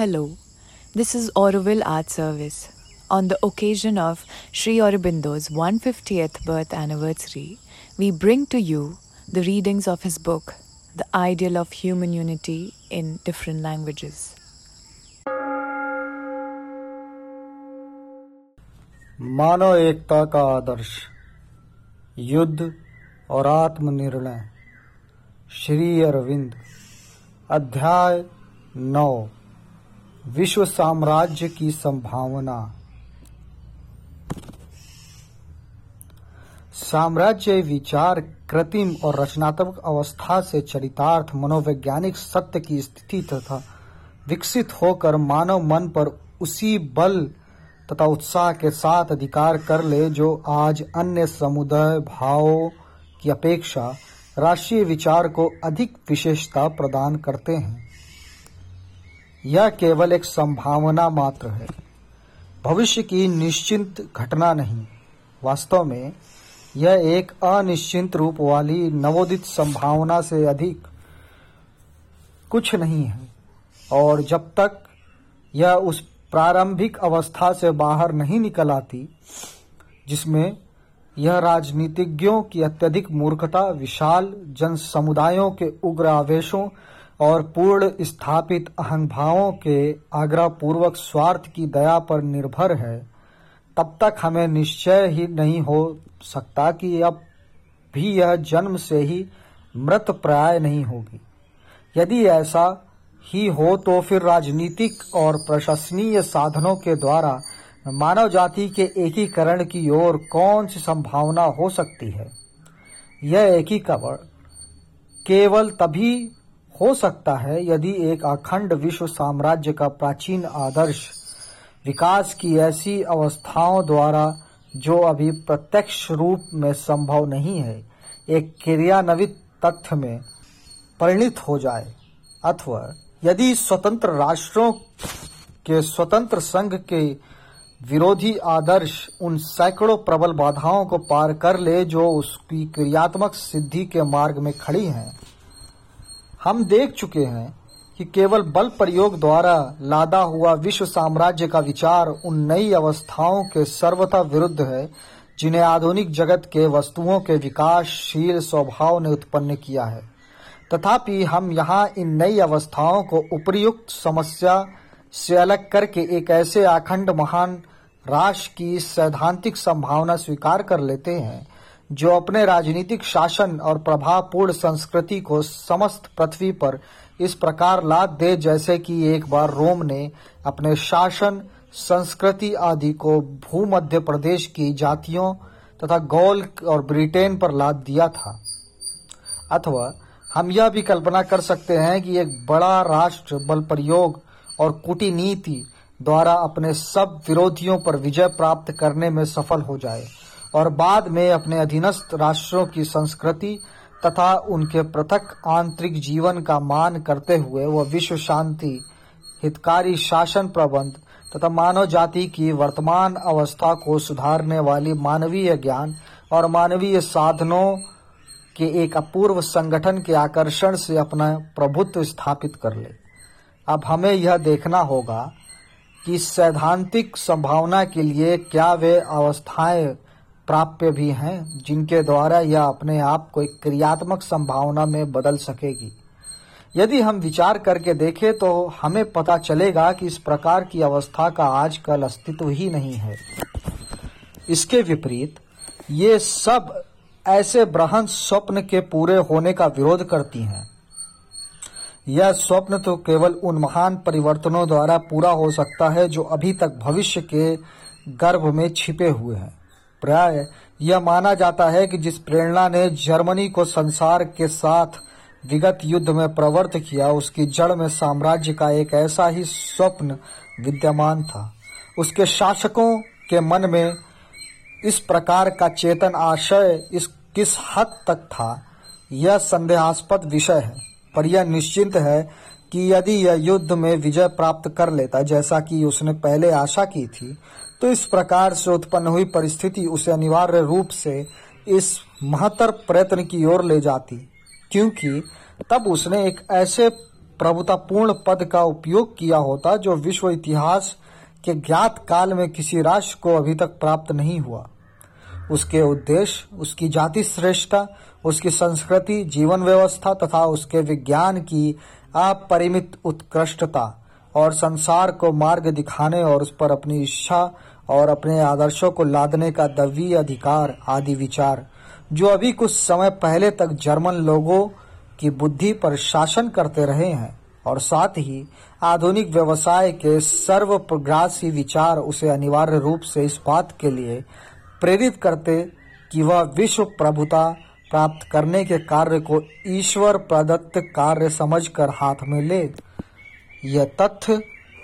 Hello, this is Auroville Art Service. On the occasion of Sri Aurobindo's 150th birth anniversary, we bring to you the readings of his book, The Ideal of Human Unity in Different Languages. मानव एकता का आदर्श युद्ध और आत्मनिर्णय श्री अरविंद अध्याय नौ विश्व साम्राज्य की संभावना। साम्राज्य विचार कृत्रिम और रचनात्मक अवस्था से चरितार्थ मनोवैज्ञानिक सत्य की स्थिति तथा विकसित होकर मानव मन पर उसी बल तथा उत्साह के साथ अधिकार कर ले जो आज अन्य समुदाय भावों की अपेक्षा राष्ट्रीय विचार को अधिक विशेषता प्रदान करते हैं। यह केवल एक संभावना मात्र है। भविष्य की निश्चिंत घटना नहीं। वास्तव में यह एक अनिश्चिंत रूप वाली नवोदित संभावना से अधिक कुछ नहीं है। और जब तक यह उस प्रारंभिक अवस्था से बाहर नहीं निकल आती, जिसमें यह राजनीतिज्ञों की अत्यधिक मूर्खता, विशाल जन समुदायों के उग्र आवेशों और पूर्ण स्थापित अहंभावों के आग्रह पूर्वक स्वार्थ की दया पर निर्भर है, तब तक हमें निश्चय ही नहीं हो सकता कि अब भी यह जन्म से ही मृत प्राय नहीं होगी। यदि ऐसा ही हो तो फिर राजनीतिक और प्रशासनीय साधनों के द्वारा मानव जाति के एकीकरण की ओर कौन सी संभावना हो सकती है? यह एकीकरण केवल तभी हो सकता है यदि एक अखंड विश्व साम्राज्य का प्राचीन आदर्श विकास की ऐसी अवस्थाओं द्वारा, जो अभी प्रत्यक्ष रूप में संभव नहीं है, एक क्रियान्वित तथ्य में परिणित हो जाए। अथवा, यदि स्वतंत्र राष्ट्रों के स्वतंत्र संघ के विरोधी आदर्श उन सैकड़ों प्रबल बाधाओं को पार कर ले, जो उसकी क्रियात्मक सिद्धि के मार्ग में खड़ी हैं हम देख चुके हैं कि केवल बल प्रयोग द्वारा लादा हुआ विश्व साम्राज्य का विचार उन नई अवस्थाओं के सर्वथा विरुद्ध है, जिन्हें आधुनिक जगत के वस्तुओं के विकासशील स्वभाव ने उत्पन्न किया है। तथापि हम यहाँ इन नई अवस्थाओं को उपयुक्त समस्या से अलग करके एक ऐसे अखंड महान राष्ट्र की सैद्धांतिक संभावना स्वीकार कर लेते हैं जो अपने राजनीतिक शासन और प्रभावपूर्ण संस्कृति को समस्त पृथ्वी पर इस प्रकार लाद दे, जैसे कि एक बार रोम ने अपने शासन, संस्कृति आदि को भूमध्य प्रदेश की जातियों तथा गौल और ब्रिटेन पर लाद दिया था। अथवा हम यह भी कल्पना कर सकते हैं कि एक बड़ा राष्ट्र बल प्रयोग और कूटनीति द्वारा अपने सब विरोधियों पर विजय प्राप्त करने में सफल हो जाए। और बाद में अपने अधीनस्थ राष्ट्रों की संस्कृति तथा उनके पृथक आंतरिक जीवन का मान करते हुए वह विश्व शांति, हितकारी शासन प्रबंध तथा मानव जाति की वर्तमान अवस्था को सुधारने वाली मानवीय ज्ञान और मानवीय साधनों के एक अपूर्व संगठन के आकर्षण से अपना प्रभुत्व स्थापित कर ले। अब हमें यह देखना होगा कि सैद्धांतिक संभावना के लिए क्या वे अवस्थाएँ प्राप्य भी हैं, जिनके द्वारा यह अपने आप को एक क्रियात्मक संभावना में बदल सकेगी। यदि हम विचार करके देखें तो हमें पता चलेगा कि इस प्रकार की अवस्था का आजकल अस्तित्व ही नहीं है। इसके विपरीत, ये सब ऐसे बृहन स्वप्न के पूरे होने का विरोध करती हैं। यह स्वप्न तो केवल उन महान परिवर्तनों द्वारा पूरा हो सकता है जो अभी तक भविष्य के गर्भ में छिपे हुए हैं। प्राय यह माना जाता है कि जिस प्रेरणा ने जर्मनी को संसार के साथ विगत युद्ध में प्रवृत्त किया, उसकी जड़ में साम्राज्य का एक ऐसा ही स्वप्न विद्यमान था। उसके शासकों के मन में इस प्रकार का चेतन आशय इस किस हद तक था, यह संदेहास्पद विषय है। पर यह निश्चिंत है कि यदि यह युद्ध में विजय प्राप्त कर लेता, जैसा कि उसने पहले आशा की थी तो इस प्रकार से उत्पन्न हुई परिस्थिति उसे अनिवार्य रूप से इस महत्तर प्रयत्न की ओर ले जाती, क्योंकि तब उसने एक ऐसे प्रभुतापूर्ण पद का उपयोग किया होता जो विश्व इतिहास के ज्ञात काल में किसी राष्ट्र को अभी तक प्राप्त नहीं हुआ। उसके उद्देश्य, उसकी जाति श्रेष्ठता, उसकी संस्कृति, जीवन व्यवस्था तथा उसके विज्ञान की अपरिमित उत्कृष्टता और संसार को मार्ग दिखाने और उस पर अपनी इच्छा और अपने आदर्शों को लादने का दवी अधिकार, आदि विचार। जो अभी कुछ समय पहले तक जर्मन लोगों की बुद्धि पर शासन करते रहे हैं, और साथ ही आधुनिक व्यवसाय के सर्वप्रग्रासी विचार उसे अनिवार्य रूप से इस बात के लिए प्रेरित करते कि वह विश्व प्रभुता प्राप्त करने के कार्य को ईश्वर प्रदत्त कार्य समझकर हाथ में ले। यह तथ्य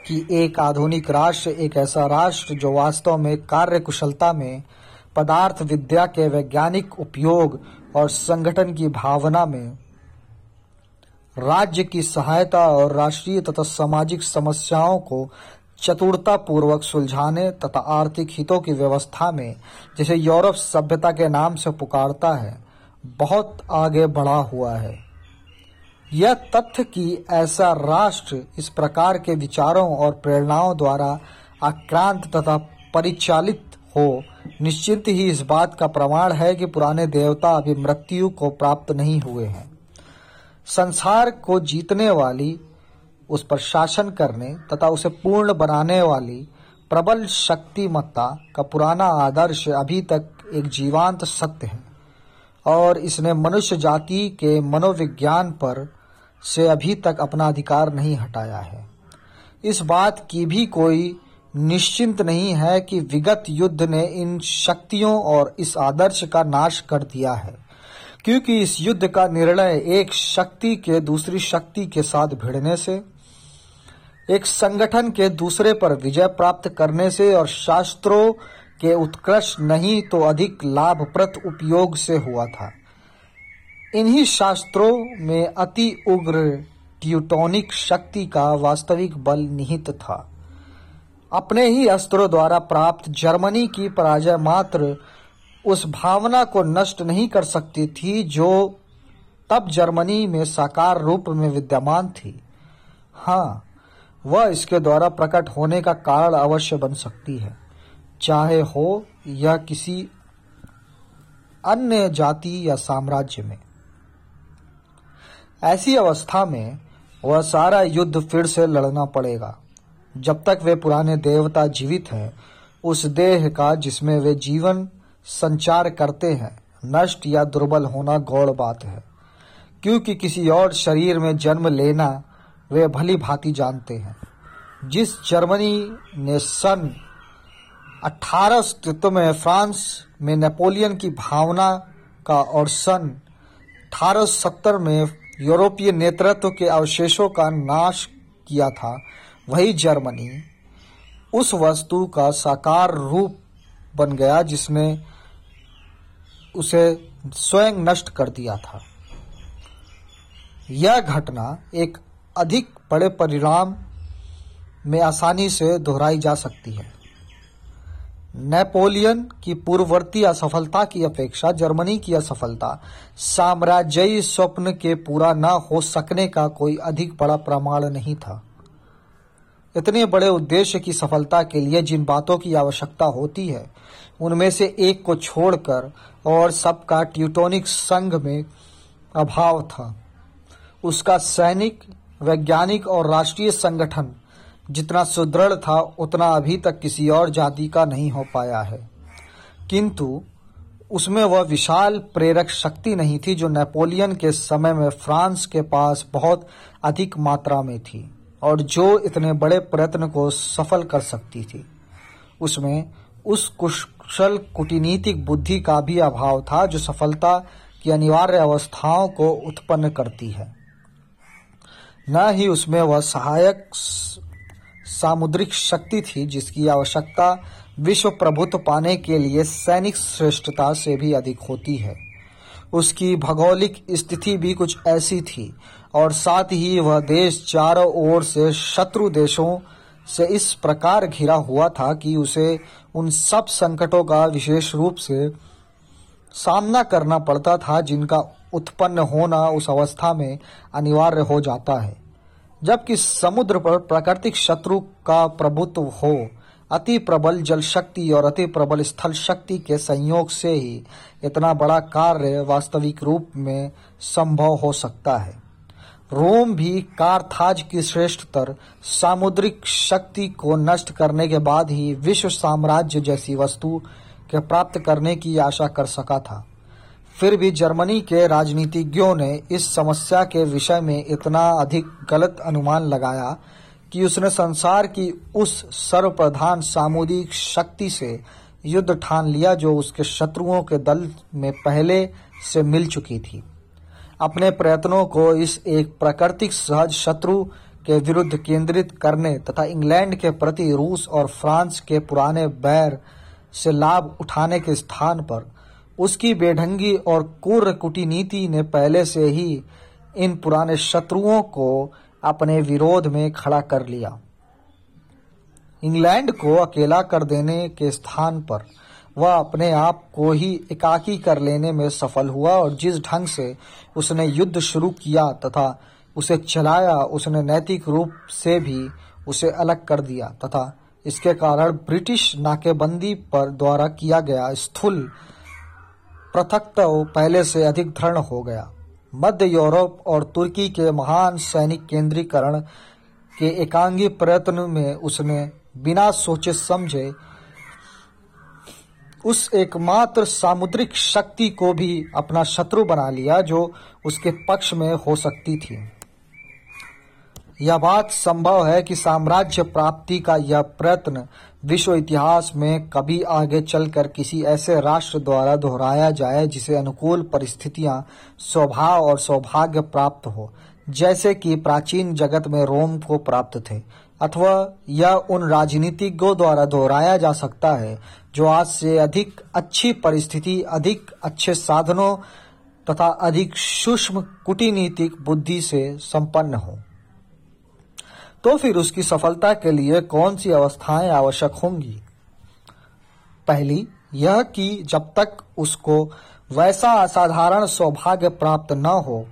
कि एक आधुनिक राष्ट्र, एक ऐसा राष्ट्र जो वास्तव में कार्य कुशलता में पदार्थ विद्या के वैज्ञानिक उपयोग और संगठन की भावना में राज्य की सहायता और राष्ट्रीय तथा सामाजिक समस्याओं को चतुरता पूर्वक सुलझाने तथा आर्थिक हितों की व्यवस्था में, जिसे यूरोप सभ्यता के नाम से पुकारता है, बहुत आगे बढ़ा हुआ है। यह तथ्य कि ऐसा राष्ट्र इस प्रकार के विचारों और प्रेरणाओं द्वारा आक्रांत तथा परिचालित हो, निश्चित ही इस बात का प्रमाण है कि पुराने देवता अभी मृत्यु को प्राप्त नहीं हुए हैं। संसार को जीतने वाली, उस पर शासन करने तथा उसे पूर्ण बनाने वाली प्रबल शक्तिमत्ता का पुराना आदर्श अभी तक एक जीवांत सत्य है और इसने मनुष्य जाति के मनोविज्ञान पर से अभी तक अपना अधिकार नहीं हटाया है। इस बात की भी कोई निश्चिंत नहीं है कि विगत युद्ध ने इन शक्तियों और इस आदर्श का नाश कर दिया है, क्योंकि इस युद्ध का निर्णय एक शक्ति के दूसरी शक्ति के साथ भिड़ने से, एक संगठन के दूसरे पर विजय प्राप्त करने से और शास्त्रों के उत्कृष्ट नहीं तो अधिक लाभप्रद उपयोग से हुआ था। इन्हीं शास्त्रों में अति उग्र ट्यूटोनिक शक्ति का वास्तविक बल निहित था। अपने ही अस्त्रों द्वारा प्राप्त जर्मनी की पराजय मात्र उस भावना को नष्ट नहीं कर सकती थी जो तब जर्मनी में साकार रूप में विद्यमान थी। हाँ वह इसके द्वारा प्रकट होने का कारण अवश्य बन सकती है। चाहे हो यह किसी अन्य जाति या साम्राज्य में। ऐसी अवस्था में वह सारा युद्ध फिर से लड़ना पड़ेगा। जब तक वे पुराने देवता जीवित हैं, उस देह का जिसमें वे जीवन संचार करते हैं, नष्ट या दुर्बल होना गौड़ बात है। क्योंकि किसी और शरीर में जन्म लेना वे भली भांति जानते हैं। जिस जर्मनी ने सन 18 अस्तित्व में फ्रांस में नेपोलियन की भावना का और सन 1870 में यूरोपीय नेतृत्व के अवशेषों का नाश किया था। वही जर्मनी उस वस्तु का साकार रूप बन गया जिसने उसे स्वयं नष्ट कर दिया था। यह घटना एक अधिक बड़े परिणाम में आसानी से दोहराई जा सकती है। नेपोलियन की पूर्ववर्ती असफलता की अपेक्षा, जर्मनी की असफलता, साम्राज्यी स्वप्न के पूरा न हो सकने का कोई अधिक बड़ा प्रमाण नहीं था। इतने बड़े उद्देश्य की सफलता के लिए जिन बातों की आवश्यकता होती है, उनमें से एक को छोड़कर और सबका ट्यूटोनिक संघ में अभाव था। उसका सैनिक, वैज्ञानिक और राष्ट्रीय संगठन जितना सुदृढ़ था, उतना अभी तक किसी और जाति का नहीं हो पाया है। किंतु उसमें वह विशाल प्रेरक शक्ति नहीं थी जो नेपोलियन के समय में फ्रांस के पास बहुत अधिक मात्रा में थी और जो इतने बड़े प्रयत्न को सफल कर सकती थी। उसमें उस कुशल कूटनीतिक बुद्धि का भी अभाव था जो सफलता की अनिवार्य अवस्थाओं को उत्पन्न करती है। न ही उसमें वह सहायक सामुद्रिक शक्ति थी, जिसकी आवश्यकता विश्व प्रभुत्व पाने के लिए सैनिक श्रेष्ठता से भी अधिक होती है। उसकी भौगोलिक स्थिति भी कुछ ऐसी थी, और साथ ही वह देश चारों ओर से शत्रु देशों से इस प्रकार घिरा हुआ था कि उसे उन सब संकटों का विशेष रूप से सामना करना पड़ता था, जिनका उत्पन्न होना उस अवस्था में अनिवार्य हो जाता है। जबकि समुद्र पर प्राकृतिक शत्रु का प्रभुत्व हो, अति प्रबल जल शक्ति और अति प्रबल स्थल शक्ति के संयोग से ही इतना बड़ा कार्य वास्तविक रूप में संभव हो सकता है। रोम भी कारथाज की श्रेष्ठतर सामुद्रिक शक्ति को नष्ट करने के बाद ही विश्व साम्राज्य जैसी वस्तु के प्राप्त करने की आशा कर सका था। फिर भी जर्मनी के राजनीतिज्ञों ने इस समस्या के विषय में इतना अधिक गलत अनुमान लगाया कि उसने संसार की उस सर्वप्रधान सामुदायिक शक्ति से युद्ध ठान लिया जो उसके शत्रुओं के दल में पहले से मिल चुकी थी। अपने प्रयत्नों को इस एक प्राकृतिक सहज शत्रु के विरुद्ध केंद्रित करने तथा इंग्लैंड के प्रति रूस और फ्रांस के पुराने बैर से लाभ उठाने के स्थान पर उसकी बेढंगी और क्रूर कूटनीति ने पहले से ही इन पुराने शत्रुओं को अपने विरोध में खड़ा कर लिया। इंग्लैंड को अकेला कर देने के स्थान पर वह अपने आप को ही एकाकी कर लेने में सफल हुआ और जिस ढंग से उसने युद्ध शुरू किया तथा उसे चलाया, उसने नैतिक रूप से भी उसे अलग कर दिया तथा इसके कारण ब्रिटिश नाकेबंदी पर द्वारा किया गया स्थूल पृथकत्व पहले से अधिक दृढ़ हो गया। मध्य यूरोप और तुर्की के महान सैनिक केंद्रीकरण के एकांगी प्रयत्न में उसने बिना सोचे समझे उस एकमात्र सामुद्रिक शक्ति को भी अपना शत्रु बना लिया जो उसके पक्ष में हो सकती थी। यह बात संभव है कि साम्राज्य प्राप्ति का यह प्रयत्न विश्व इतिहास में कभी आगे चलकर किसी ऐसे राष्ट्र द्वारा दोहराया जाए जिसे अनुकूल परिस्थितियाँ, स्वभाव और सौभाग्य प्राप्त हो, जैसे कि प्राचीन जगत में रोम को प्राप्त थे, अथवा यह उन राजनीतिज्ञों द्वारा दोहराया जा सकता है, जो आज से अधिक अच्छी परिस्थिति, अधिक अच्छे साधनों तथा अधिक सूक्ष्म कूटनीतिक बुद्धि से संपन्न हो। तो फिर उसकी सफलता के लिए कौन सी अवस्थाएँ आवश्यक होंगी? पहली, यह कि जब तक उसको वैसा असाधारण सौभाग्य प्राप्त न हो,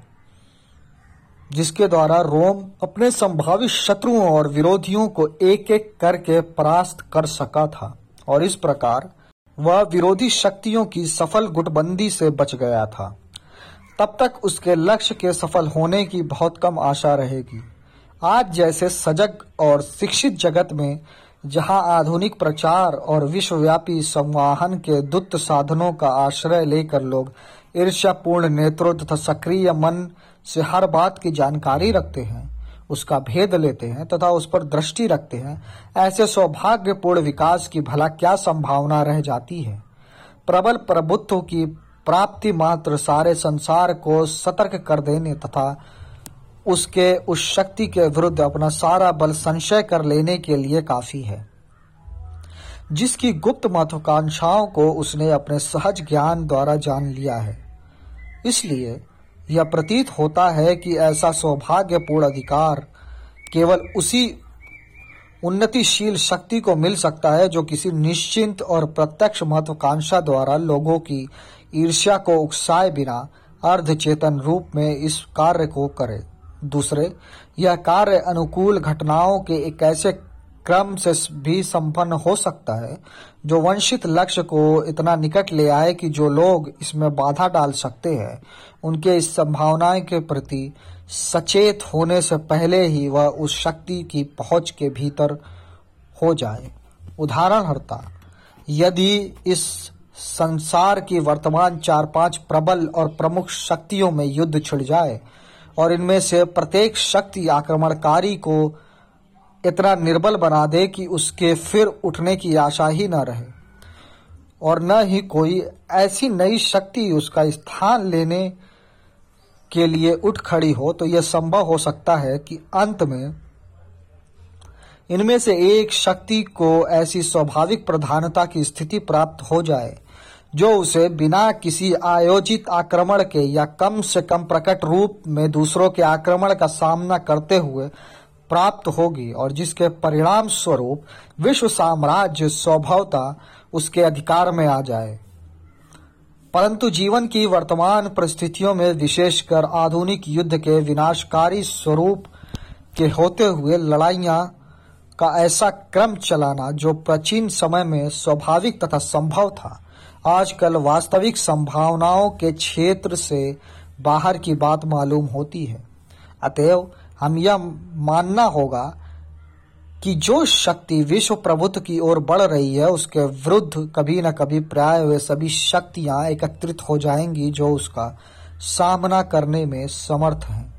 जिसके द्वारा रोम अपने संभावित शत्रुओं और विरोधियों को एक एक करके परास्त कर सका था, और इस प्रकार वह विरोधी शक्तियों की सफल गुटबंदी से बच गया था। तब तक उसके लक्ष्य के सफल होने की बहुत कम आशा रहेगी। आज जैसे सजग और शिक्षित जगत में, जहाँ आधुनिक प्रचार और विश्वव्यापी संवाहन के दुत साधनों का आश्रय लेकर लोग ईर्ष्यापूर्ण नेतृत्व तथा सक्रिय मन से हर बात की जानकारी रखते हैं, उसका भेद लेते हैं तथा उस पर दृष्टि रखते हैं, ऐसे सौभाग्यपूर्ण विकास की भला क्या संभावना रह जाती है? प्रबल प्रभुत्व की प्राप्ति मात्र सारे संसार को सतर्क कर देने तथा उसके, उस शक्ति के विरुद्ध अपना सारा बल संशय कर लेने के लिए काफ़ी है। जिसकी गुप्त महत्वाकांक्षाओं को उसने अपने सहज ज्ञान द्वारा जान लिया है। इसलिए यह प्रतीत होता है कि ऐसा सौभाग्यपूर्ण अधिकार केवल उसी उन्नतिशील शक्ति को मिल सकता है जो किसी निश्चिंत और प्रत्यक्ष महत्वाकांक्षा द्वारा लोगों की ईर्ष्या को उकसाए बिना अर्धचेतन रूप में इस कार्य को करे। दूसरे यह कार्य अनुकूल घटनाओं के एक ऐसे क्रम से भी संपन्न हो सकता है, जो वंशित लक्ष्य को इतना निकट ले आए कि जो लोग इसमें बाधा डाल सकते हैं, उनके इस संभावनाएँ के प्रति सचेत होने से पहले ही वह उस शक्ति की पहुँच के भीतर हो जाए। उदाहरण हरता, यदि इस संसार की वर्तमान चार पाँच प्रबल और प्रमुख शक्तियों में युद्ध छिड़ जाए और इनमें से प्रत्येक शक्ति आक्रमणकारी को इतना निर्बल बना दे कि उसके फिर उठने की आशा ही न रहे। और न ही कोई ऐसी नई शक्ति उसका स्थान लेने के लिए उठ खड़ी हो तो यह संभव हो सकता है कि अंत में इनमें से एक शक्ति को ऐसी स्वाभाविक प्रधानता की स्थिति प्राप्त हो जाए। जो उसे बिना किसी आयोजित आक्रमण के या कम से कम प्रकट रूप में दूसरों के आक्रमण का सामना करते हुए प्राप्त होगी और जिसके परिणाम स्वरूप विश्व साम्राज्य स्वभावता उसके अधिकार में आ जाए। परंतु जीवन की वर्तमान परिस्थितियों में विशेषकर आधुनिक युद्ध के विनाशकारी स्वरूप के होते हुए लड़ाइयाँ का ऐसा क्रम चलाना जो प्राचीन समय में स्वाभाविक तथा संभव था। आजकल वास्तविक संभावनाओं के क्षेत्र से बाहर की बात मालूम होती है। अतएव, हम यह मानना होगा कि जो शक्ति विश्व प्रभुत्व की ओर बढ़ रही है, उसके विरुद्ध कभी न कभी प्राय वे सभी शक्तियाँ एकत्रित हो जाएँगी जो उसका सामना करने में समर्थ हैं।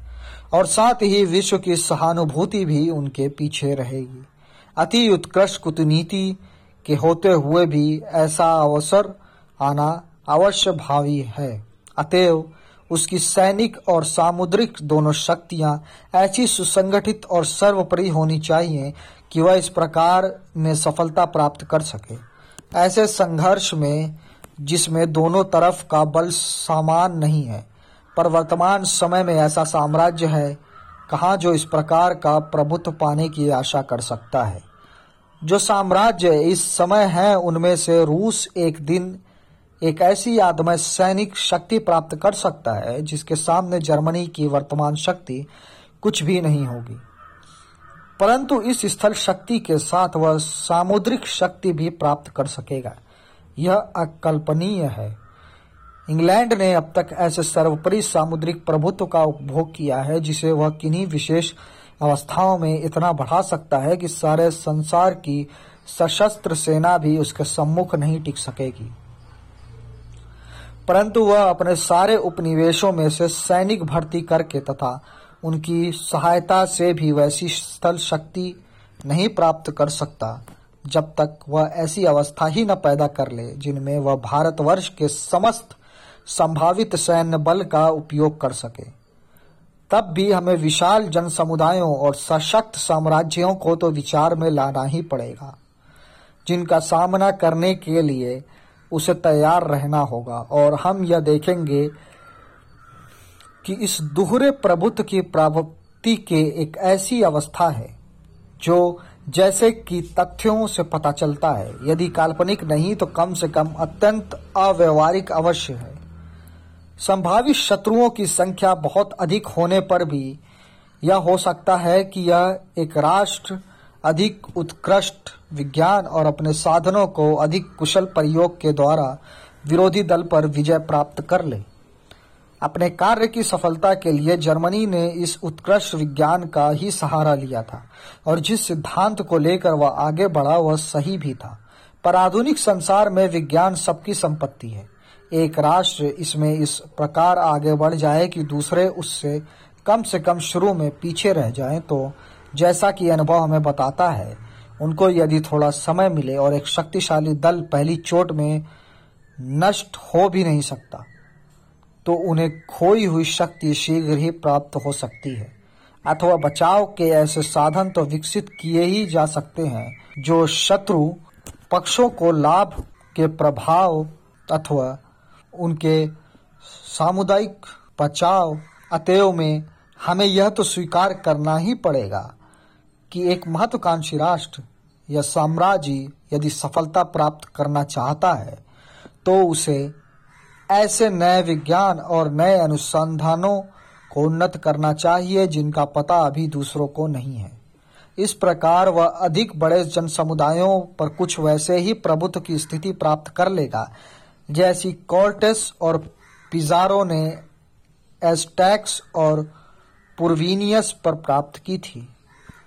और साथ ही विश्व की सहानुभूति भी उनके पीछे रहेगी। अति उत्कृष्ट कूटनीति के होते हुए भी ऐसा अवसर आना अवश्य भावी है। अतएव उसकी सैनिक और सामुद्रिक दोनों शक्तियाँ ऐसी सुसंगठित और सर्वोपरि होनी चाहिए कि वह इस प्रकार में सफलता प्राप्त कर सके। ऐसे संघर्ष में, जिसमें दोनों तरफ़ का बल समान नहीं है, पर वर्तमान समय में ऐसा साम्राज्य है, कहा जो इस प्रकार का प्रभुत्व पाने की आशा कर सकता है। जो साम्राज्य इस समय है, उनमें से रूस एक दिन एक ऐसी आदमय सैनिक शक्ति प्राप्त कर सकता है, जिसके सामने जर्मनी की वर्तमान शक्ति कुछ भी नहीं होगी। परंतु इस स्थल शक्ति के साथ वह सामुद्रिक शक्ति भी प्राप्त कर सकेगा। यह अकल्पनीय है। इंग्लैंड ने अब तक ऐसे सर्वोपरि सामुद्रिक प्रभुत्व का उपभोग किया है, जिसे वह किन्हीं विशेष अवस्थाओं में इतना बढ़ा सकता है कि सारे संसार की सशस्त्र सेना भी उसके सम्मुख नहीं टिक सकेगी। परंतु वह अपने सारे उपनिवेशों में से सैनिक भर्ती करके तथा उनकी सहायता से भी वैसी स्थल शक्ति नहीं प्राप्त कर सकता, जब तक वह ऐसी अवस्था ही न पैदा कर ले, जिनमें वह भारतवर्ष के समस्त संभावित सैन्य बल का उपयोग कर सके। तब भी हमें विशाल जन समुदायों और सशक्त साम्राज्यों को तो विचार में लाना ही पड़ेगा, जिनका सामना करने के लिए उसे तैयार रहना होगा। और हम यह देखेंगे कि इस दुहरे प्रभुत्व की प्राप्ति के एक ऐसी अवस्था है, जो जैसे कि तथ्यों से पता चलता है। यदि काल्पनिक नहीं तो कम से कम अत्यंत अव्यवहारिक अवश्य है। संभावित शत्रुओं की संख्या बहुत अधिक होने पर भी यह हो सकता है कि यह एक राष्ट्र अधिक उत्कृष्ट विज्ञान और अपने साधनों को अधिक कुशल प्रयोग के द्वारा विरोधी दल पर विजय प्राप्त कर ले। अपने कार्य की सफलता के लिए जर्मनी ने इस उत्कृष्ट विज्ञान का ही सहारा लिया था और जिस सिद्धांत को लेकर वह आगे बढ़ा, वह सही भी था। पर आधुनिक संसार में विज्ञान सबकी संपत्ति है। एक राष्ट्र इसमें इस प्रकार आगे बढ़ जाए कि दूसरे उससे कम से कम शुरू में पीछे रह जाएँ तो जैसा कि अनुभव हमें बताता है, उनको यदि थोड़ा समय मिले और एक शक्तिशाली दल पहली चोट में नष्ट हो भी नहीं सकता तो उन्हें खोई हुई शक्ति शीघ्र ही प्राप्त हो सकती है, अथवा बचाव के ऐसे साधन तो विकसित किए ही जा सकते हैं, जो शत्रु पक्षों को लाभ के प्रभाव अथवा उनके सामुदायिक बचाव अतएव में हमें यह तो स्वीकार करना ही पड़ेगा। कि एक महत्वाकांक्षी राष्ट्र या साम्राज्य यदि सफलता प्राप्त करना चाहता है तो उसे ऐसे नए विज्ञान और नए अनुसंधानों को उन्नत करना चाहिए जिनका पता अभी दूसरों को नहीं है। इस प्रकार वह अधिक बड़े जन समुदायों पर कुछ वैसे ही प्रभुत्व की स्थिति प्राप्त कर लेगा, जैसी कॉर्टेस और पिजारो ने एस्टैक्स और पुरवीनियस पर प्राप्त की थी।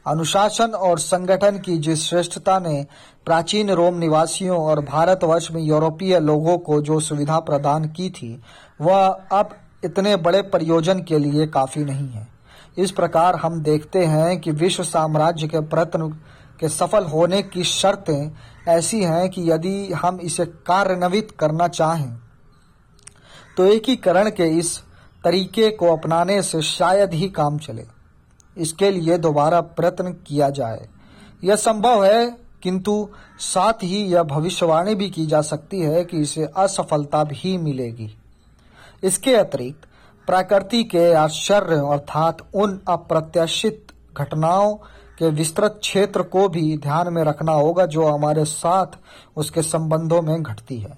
अनुशासन और संगठन की जिस श्रेष्ठता ने प्राचीन रोम निवासियों और भारतवर्ष में यूरोपीय लोगों को जो सुविधा प्रदान की थी, वह अब इतने बड़े प्रयोजन के लिए काफ़ी नहीं है। इस प्रकार हम देखते हैं कि विश्व साम्राज्य के प्रयत्न के सफल होने की शर्तें ऐसी हैं कि यदि हम इसे कार्यान्वित करना चाहें तो एकीकरण के इस तरीके को अपनाने से शायद ही काम चले। इसके लिए दोबारा प्रयत्न किया जाए। यह संभव है, किंतु साथ ही यह भविष्यवाणी भी की जा सकती है कि इसे असफलता भी मिलेगी। इसके अतिरिक्त, प्रकृति के आश्चर्य अर्थात उन अप्रत्याशित घटनाओं के विस्तृत क्षेत्र को भी ध्यान में रखना होगा जो हमारे साथ उसके संबंधों में घटती है।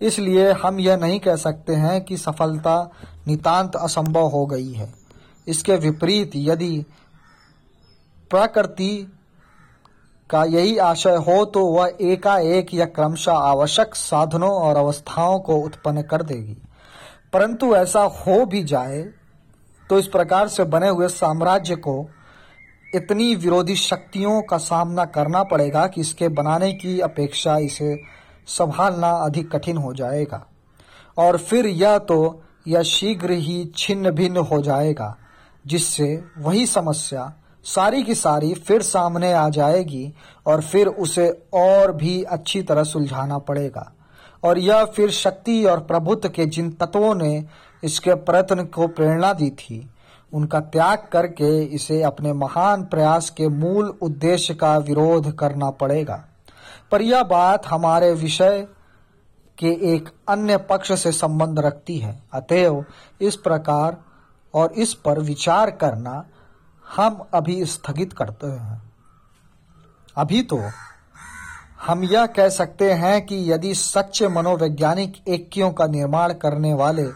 इसलिए हम यह नहीं कह सकते हैं कि सफलता नितांत असंभव हो गई है। इसके विपरीत यदि प्रकृति का यही आशय हो तो वह एकाएक या क्रमशः आवश्यक साधनों और अवस्थाओं को उत्पन्न कर देगी। परंतु ऐसा हो भी जाए तो इस प्रकार से बने हुए साम्राज्य को इतनी विरोधी शक्तियों का सामना करना पड़ेगा कि इसके बनाने की अपेक्षा इसे संभालना अधिक कठिन हो जाएगा। और फिर यह तो यह शीघ्र ही छिन्न भिन्न हो जाएगा। जिससे वही समस्या सारी की सारी फिर सामने आ जाएगी और फिर उसे और भी अच्छी तरह सुलझाना पड़ेगा। और यह फिर शक्ति और प्रभुत्व के जिन तत्वों ने इसके प्रयत्न को प्रेरणा दी थी, उनका त्याग करके इसे अपने महान प्रयास के मूल उद्देश्य का विरोध करना पड़ेगा। पर यह बात हमारे विषय के एक अन्य पक्ष से संबंध रखती है। अतएव इस प्रकार और इस पर विचार करना हम अभी स्थगित करते हैं। अभी तो हम यह कह सकते हैं कि यदि सच्चे मनोवैज्ञानिक ऐक्यों का निर्माण करने वाले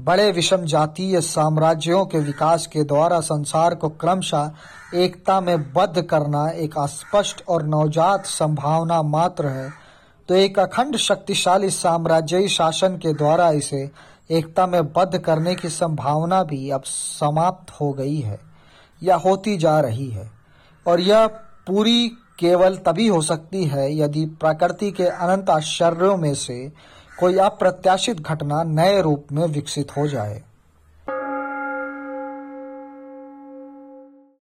बड़े विषम जातीय साम्राज्यों के विकास के द्वारा संसार को क्रमशः एकता में बद्ध करना एक अस्पष्ट और नवजात संभावना मात्र है तो एक अखंड शक्तिशाली साम्राज्यी शासन के द्वारा इसे एकता में बद्ध करने की संभावना भी अब समाप्त हो गई है या होती जा रही है। और यह पूरी केवल तभी हो सकती है यदि प्रकृति के अनंत आश्चर्यों में से कोई अप्रत्याशित घटना नए रूप में विकसित हो जाए।